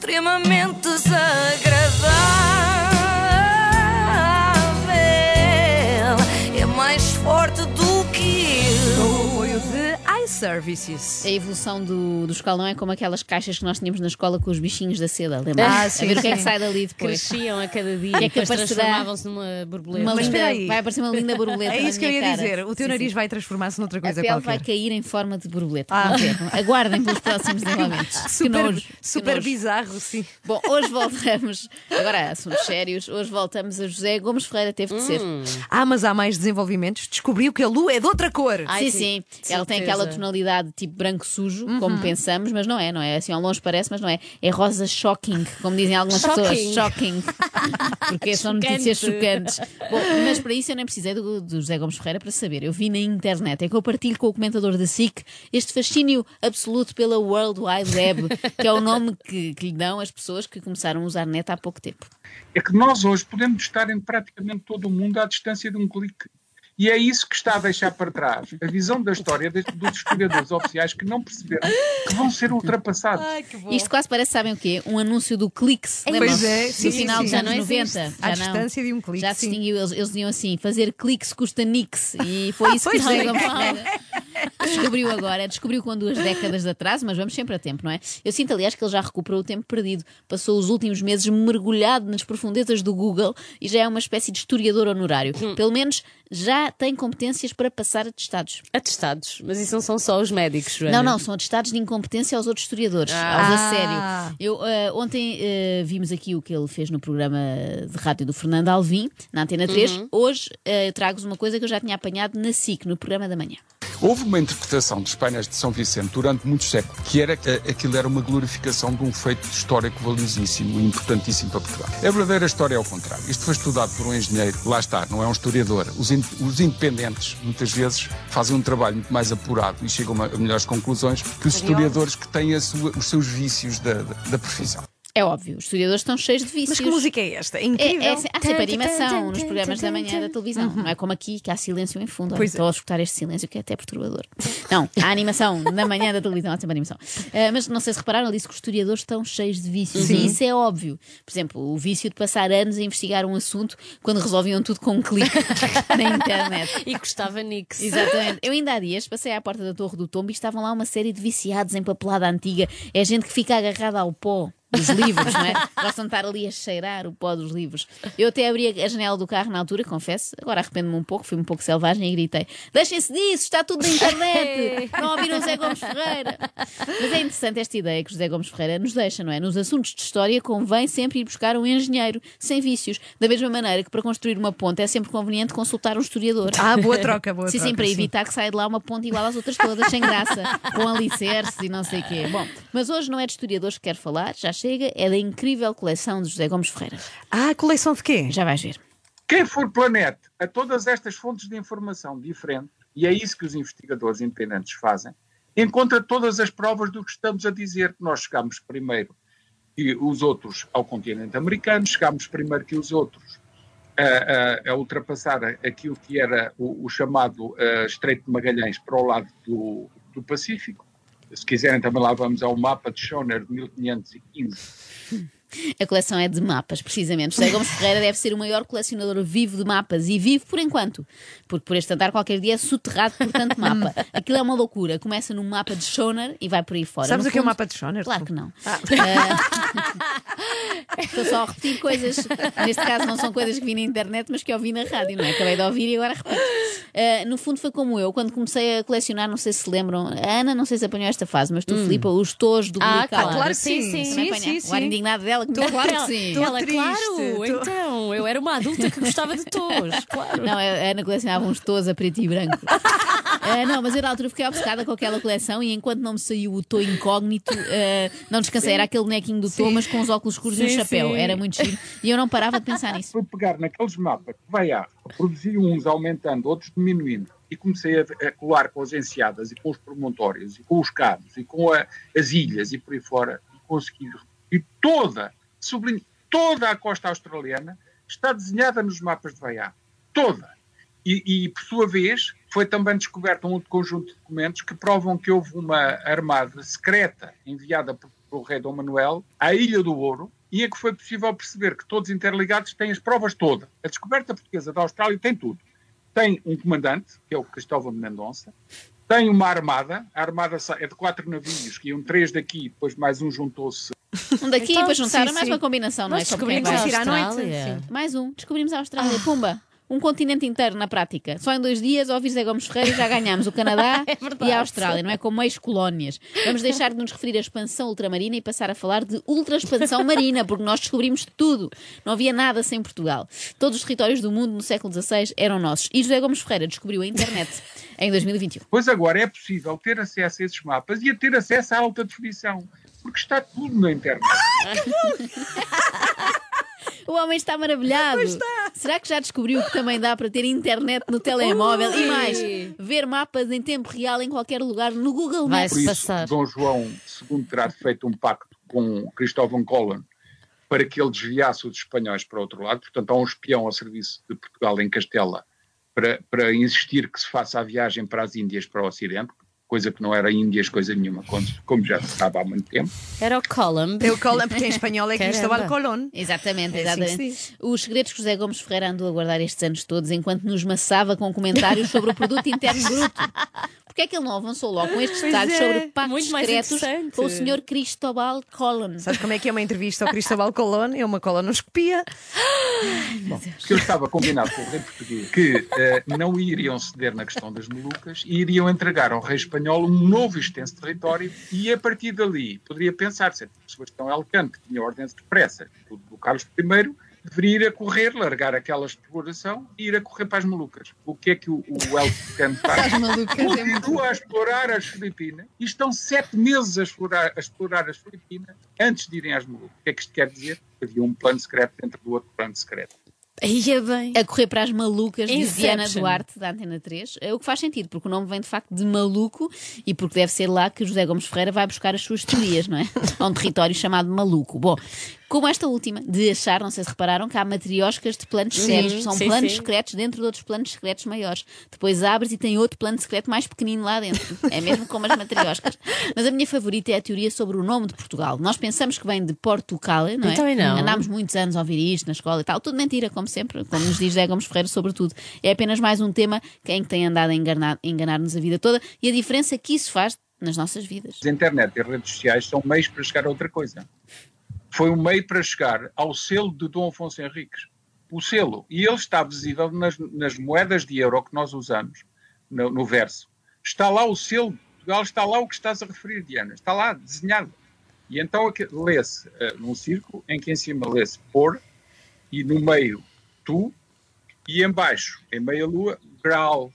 extremamente desagradável. De iServices. A evolução do, do escalão é como aquelas caixas que nós tínhamos na escola com os bichinhos da seda, lembra? Ah, a sim, ver o que é que sim. sai dali depois. Cresciam a cada dia Que é e que transformavam-se numa borboleta. Uma Mas linda, espera aí. vai aparecer uma linda borboleta. É isso que eu ia cara. dizer. O teu Sim, nariz sim. vai transformar-se noutra A coisa pele qualquer. vai cair em forma de borboleta. Ah. Aguardem pelos próximos desenvolvimentos. Que Super, nojo, super bizarro, sim. Bom, hoje voltamos. Agora, assuntos sérios. Hoje voltamos a José Gomes Ferreira, teve de ser. Ah, mas há mais desenvolvimentos. Descobriu que a lua é de outra cor. Ai, sim, sim, sim. Ela tem aquela tonalidade tipo branco sujo, como Uhum. pensamos, mas não é, não é? Assim, ao longe parece, mas não é. É rosa shocking, como dizem algumas Shocking. pessoas. Shocking. Porque são Chocante. notícias chocantes. Bom, mas para isso eu nem precisei do, do José Gomes Ferreira para saber. Eu vi na internet. É que eu partilho com o comentador da SIC este fascínio absoluto pela World Wide Web, que é o nome que, que lhe dão as pessoas que começaram a usar net há pouco tempo. é que nós hoje podemos estar em praticamente todo o mundo à distância de um clique. E é isso que está a deixar para trás a visão da história de- dos historiadores oficiais que não perceberam que vão ser ultrapassados. que bom. Isto quase parece, sabem o quê? Um anúncio do Clix. Pois lembram-se? é, No sim, final sim, dos anos Já não 90. existe. Já À não. distância de um clique. Já distinguiu, eles, eles diziam assim: fazer cliques custa nix. E foi isso que Pois José é. Descobriu agora. Descobriu com duas décadas de atraso, mas vamos sempre a tempo, não é? Eu sinto, aliás, que ele já recuperou o tempo perdido. Passou os últimos meses mergulhado nas profundezas do Google e já é uma espécie de historiador honorário. Hum. Pelo menos já tem competências para passar atestados. Atestados, mas isso não são só os médicos, Joana. Não, não, são atestados de incompetência aos outros historiadores, Ah. aos a Ah. sério. Eu, eh, ontem eh, vimos aqui o que ele fez no programa de rádio do Fernando Alvim, na Antena 3. Uhum. Hoje eh, trago-vos uma coisa que eu já tinha apanhado na SIC, no programa da manhã. Houve uma interpretação dos painéis de São Vicente durante muitos séculos que era aquilo era uma glorificação de um feito histórico valiosíssimo e importantíssimo para Portugal. A verdadeira história é o contrário. Isto foi estudado por um engenheiro, lá está, não é um historiador. Os, in- os independentes, muitas vezes, fazem um trabalho muito mais apurado e chegam a, a melhores conclusões que os historiadores que têm sua- os seus vícios da, da, da profissão. É óbvio, os historiadores estão cheios de vícios. Mas que música é esta? É É, incrível. é, há sempre animação nos programas da manhã da televisão. Não é como aqui que há silêncio em fundo. Olha, Pois é. Estou a escutar este silêncio que é até perturbador. Não, há animação na manhã da televisão, há sempre animação. Ah, mas não sei se repararam, ele disse que os historiadores estão cheios de vícios. E isso é óbvio. Por exemplo, o vício de passar anos a investigar um assunto quando resolviam tudo com um clique na internet. E custava Nix. Exatamente. Eu ainda há dias passei à porta da Torre do Tombo e estavam lá uma série de viciados em papelada antiga. É gente que fica agarrada ao pó. Dos livros, não é? Gostam de estar ali a cheirar o pó dos livros. Eu até abri a janela do carro na altura, confesso, agora arrependo-me um pouco, fui um pouco selvagem e gritei: Deixem-se disso, está tudo na internet! Não Zé Gomes Ferreira? Mas é interessante esta ideia que o José Gomes Ferreira nos deixa, não é? Nos assuntos de história convém sempre ir buscar um engenheiro, sem vícios. Da mesma maneira que para construir uma ponte é sempre conveniente consultar um historiador. Ah, boa troca, boa Sim, troca. sim, para evitar que saia de lá uma ponte igual às outras todas, sem graça, com alicerces e não sei o quê. Bom, mas hoje não é de historiadores que quero falar, já chega, é da incrível coleção de José Gomes Ferreira. Ah, coleção de quê? Já vais ver. Quem for planete a todas estas fontes de informação diferentes, e é isso que os investigadores independentes fazem, encontra todas as provas do que estamos a dizer, que nós chegámos primeiro que os outros ao continente americano, chegámos primeiro que os outros a, a- a ultrapassar aquilo que era o, o chamado Estreito de Magalhães para o lado do, do Pacífico. Se quiserem, também lá vamos ao mapa de Schoner de 1515. A coleção é de mapas, precisamente. José Gomes Ferreira deve ser o maior colecionador vivo de mapas e vivo por enquanto, porque por este andar qualquer dia é soterrado por tanto mapa. Aquilo é uma loucura. Começa num mapa de Schoner e vai por aí fora. Sabes No o que é o fundo- mapa de Schoner? Claro que não. Ah, Estou só a repetir coisas, neste caso não são coisas que vi na internet, mas que ouvi na rádio, não é? Acabei de ouvir e agora repito. Ah, no fundo foi como eu, quando comecei a colecionar, não sei se lembram, a Ana não sei se apanhou esta fase, mas tu, Filipa, os tos do Ah, claro, claro que sim, sim. sim. Sim, sim, O ar indignado dela, que claro que sim. Tô Ela, triste, claro, tô- então, eu era uma adulta que gostava de tos, claro. Não, a Ana colecionava uns tos a preto e branco. Ah, não, mas eu na altura fiquei obcecada com aquela coleção e enquanto não me saiu o tô incógnito, ah, não descansei. Era aquele bonequinho do tô, mas com os óculos escuros e um Sim, chapéu. sim. Era muito giro. E eu não parava de pensar nisso. Fui pegar naqueles mapas que vai à, produzi uns aumentando, outros diminuindo, e comecei a, a colar com as enseadas e com os promontórios e com os cabos e com a- as ilhas e por aí fora, e consegui. E toda, sublinho, toda a costa australiana está desenhada nos mapas de Vaiá. Toda. E, e, por sua vez, foi também descoberto um outro conjunto de documentos que provam que houve uma armada secreta enviada por pelo rei Dom Manuel à Ilha do Ouro e em que foi possível perceber que todos interligados têm as provas todas. A descoberta portuguesa da Austrália tem tudo. Tem um comandante, que é o Cristóvão de Mendonça, tem uma armada, a armada é de quatro navios, que iam três daqui, depois mais um juntou-se. Um daqui e Então, depois juntaram sim, mais sim. uma combinação, não Nós é? Como quem descobrimos a à noite, Austrália. Mais um. Descobrimos a Austrália. Pumba. Um continente inteiro na prática. Só em dois dias, ao ouvir Zé Gomes Ferreira, já ganhámos o Canadá e a Austrália, não é? Como ex-colónias. Vamos deixar de nos referir à expansão ultramarina e passar a falar de ultra-expansão marina, porque nós descobrimos tudo. Não havia nada sem Portugal. Todos os territórios do mundo no século XVI eram nossos. E José Gomes Ferreira descobriu a internet em 2021. Pois agora é possível ter acesso a esses mapas e a ter acesso à alta definição, porque está tudo na internet. O homem está maravilhado. Será que já descobriu que também dá para ter internet no telemóvel e mais, ver mapas em tempo real em qualquer lugar no Google Vai Maps? Por isso, passar. Dom João II terá feito um pacto com Cristóvão Colón para que ele desviasse os espanhóis para outro lado. Portanto, há um espião ao serviço de Portugal em Castela para, para insistir que se faça a viagem para as Índias, para o Ocidente, coisa que não era Índias, coisa nenhuma, como, já se sabe há muito tempo. Era o Column. Eu colo, porque em espanhol é. Cristóbal Colón. Exatamente, É assim exatamente. Os segredos que José Gomes Ferreira andou a guardar estes anos todos enquanto nos maçava com comentários sobre o produto interno bruto. Porquê é que ele não avançou logo com estes detalhes é. sobre pactos Muito mais secretos com o Sr. Cristóbal Colón? Sabes como é que é uma entrevista ao Cristóbal Colón? É uma colonoscopia. que eu estava combinado com o rei português que eh, não iriam ceder na questão das Molucas e iriam entregar ao rei espanhol um novo e extenso território e a partir dali poderia pensar-se que Sebastião Elcano, que tinha ordens expressas do, do Carlos I, deveria ir a correr, largar aquela exploração e ir a correr para as Molucas. O que é que o, o Elcano faz? Continua a explorar as Filipinas e estão sete meses a explorar, a explorar as Filipinas antes de irem às Molucas. O que é que isto quer dizer? Havia um plano secreto dentro do outro plano secreto. Aí é bem. A correr para as malucas de Inception. Diana Duarte, da Antena 3, é o que faz sentido, porque o nome vem de facto de maluco e porque deve ser lá que José Gomes Ferreira vai buscar as suas teorias, não é? A um território chamado maluco. Bom, como esta última, de achar, não sei se repararam, que há matrioscas de planos sérios, são sim, planos sim. secretos dentro de outros planos secretos maiores. Depois abres e tem outro plano secreto mais pequenino lá dentro. É mesmo como as matrioscas. Mas a minha favorita é a teoria sobre o nome de Portugal. Nós pensamos que vem de Portugal, não é? E não. Andámos muitos anos a ouvir isto na escola e tal. Tudo mentira, como sempre, como nos diz José Gomes Ferreira, sobretudo. É apenas mais um tema que em que tem andado a enganar- enganar-nos a vida toda e a diferença que isso faz nas nossas vidas. A internet e as redes sociais são meios para chegar a outra coisa. Foi um meio para chegar ao selo de Dom Afonso Henriques. O selo. E ele está visível nas, nas moedas de euro que nós usamos, no, no verso. Está lá o selo Portugal, está lá o que estás a referir, Diana. Está lá, desenhado. E então aqui- lê-se eh, num círculo em que em cima lê-se por e no meio tu e em baixo, em meia lua, grau.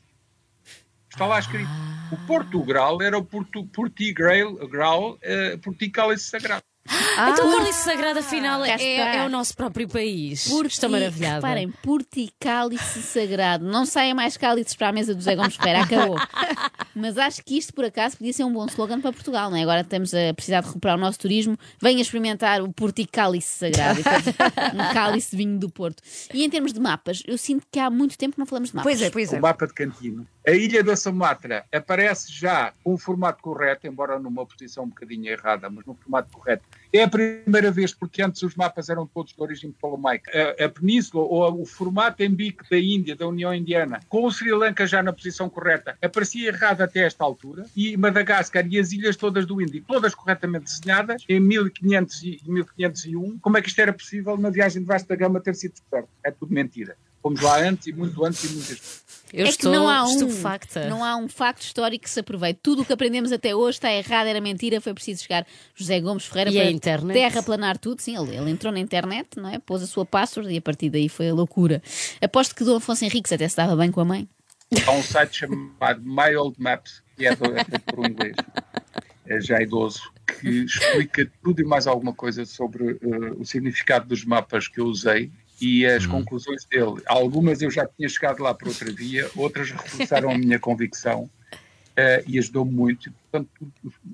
Está lá escrito. O Portugal era o Portu, Portigral, grau, uh, Porticálice Sagrado. Então o Cálice Sagrado, afinal, é, é o nosso próprio país. Porti- Estou maravilhada. Reparem, porticálice sagrado. Não saia mais cálices para a mesa do José Gomes Ferreira, acabou. Mas acho que isto, por acaso, podia ser um bom slogan para Portugal, não é? Agora estamos a precisar de recuperar o nosso turismo. Venha experimentar o porticálice sagrado. Um cálice de vinho do Porto. E em termos de mapas, eu sinto que há muito tempo que não falamos de mapas. Pois é, pois é. O mapa de Cantino. A ilha da Sumatra aparece já com o formato correto, embora numa posição um bocadinho errada, mas no formato correto. É a primeira vez, porque antes os mapas eram todos de origem ptolomaica. A, a península, ou o formato em bico da Índia, da União Indiana, com o Sri Lanka já na posição correta, aparecia errado até esta altura, e Madagascar e as ilhas todas do Índico, todas corretamente desenhadas, em 1500 e 1501. Como é que isto era possível na viagem de Vasco da Gama ter sido descoberto? É tudo mentira. Fomos lá antes e muito antes e muitas vezes. Eu é estou que não há um, estupefacta. não há um facto histórico que se aproveite. Tudo o que aprendemos até hoje está errado, era mentira, foi preciso chegar José Gomes Ferreira E a para internet? terraplanar tudo. Sim, ele, ele entrou na internet, não é? Pôs a sua password e a partir daí foi a loucura. Aposto que Dom Afonso Henriques até se dava bem com a mãe. Há um site chamado My Old Maps, que é, do, é feito por um inglês, é já idoso, que explica tudo e mais alguma coisa sobre eh, o significado dos mapas que eu usei e as conclusões dele. Algumas eu já tinha chegado lá por outra via, outras reforçaram a minha convicção eh, e ajudou-me muito. Portanto,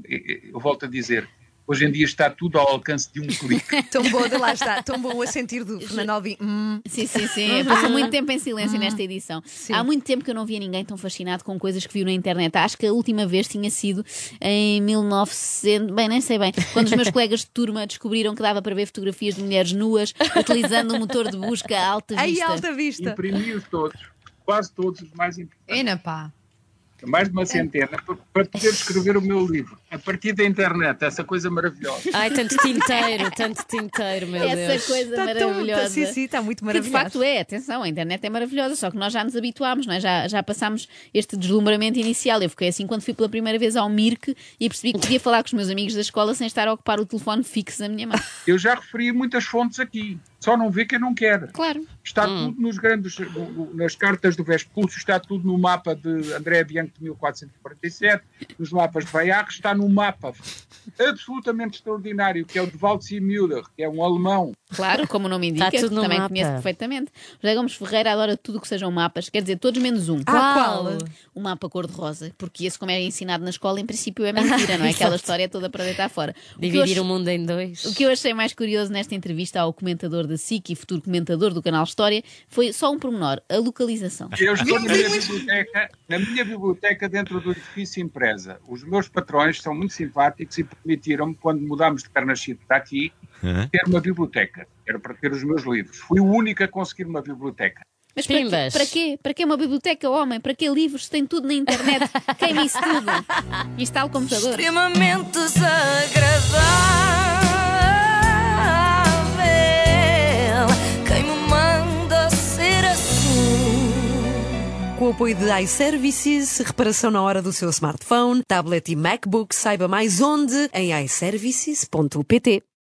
eh, eu volto a dizer, Hoje em dia está tudo ao alcance de um clique. Tão bom, de lá está, tão bom a sentir do Fernando Alvim. Hum, Sim, sim, sim. Passou muito tempo em silêncio nesta edição. Sim. Há muito tempo que eu não via ninguém tão fascinado com coisas que viu na internet. Acho que a última vez tinha sido em 1900, bem, nem sei bem, quando os meus colegas de turma descobriram que dava para ver fotografias de mulheres nuas utilizando um motor de busca alta aí, vista. alta vista. Imprimi-os todos, quase todos os mais importantes. Ena pá. Mais de uma centena, para, poder escrever o meu livro. A partir da internet, essa coisa maravilhosa. Ai, tanto tinteiro, tanto tinteiro, meu Essa Deus. coisa Está tão, maravilhosa. sim, sim, está muito Que de facto é, atenção, a internet é maravilhosa, só que nós já nos habituámos, não é? já, já passámos este deslumbramento inicial. Eu fiquei assim quando fui pela primeira vez ao Mirk e percebi que podia falar com os meus amigos da escola sem estar a ocupar o telefone fixo da minha mão. Eu já referi muitas fontes aqui, só não vê quem não quer. Claro. Está tudo nos grandes, no- no- nas cartas do Vespúcio, está tudo no mapa de André Bianco de 1447, nos mapas de Bayard, está num mapa absolutamente extraordinário, que é o de Waltzia Müller, que é um alemão. Claro, como o nome indica, Está tudo no também mapa. conheço perfeitamente. José Gomes Ferreira adora tudo o que sejam mapas, quer dizer, todos menos um. Ah, qual? O mapa cor-de-rosa, porque esse, como é ensinado na escola, em princípio é mentira, não é? Aquela história toda para deitar fora. O Dividir ach- o mundo em dois. O que eu achei mais curioso nesta entrevista ao comentador da SIC e futuro comentador do canal História foi só um pormenor, a localização. Eu estou na minha biblioteca, na minha biblioteca dentro do edifício Empresa. Os meus patrões são muito simpáticos e permitiram-me, quando mudámos de Carnachide para aqui, ter uma biblioteca. Era para ter os meus livros. Fui o único a conseguir uma biblioteca. Mas para quê? Para quê? Para quê uma biblioteca, homem? Para quê livros? Tem tudo na internet. Queima isso tudo. Instala o computador. Extremamente desagradável. O apoio de iServices, reparação na hora do seu smartphone, tablet e MacBook, saiba mais onde em iServices.pt.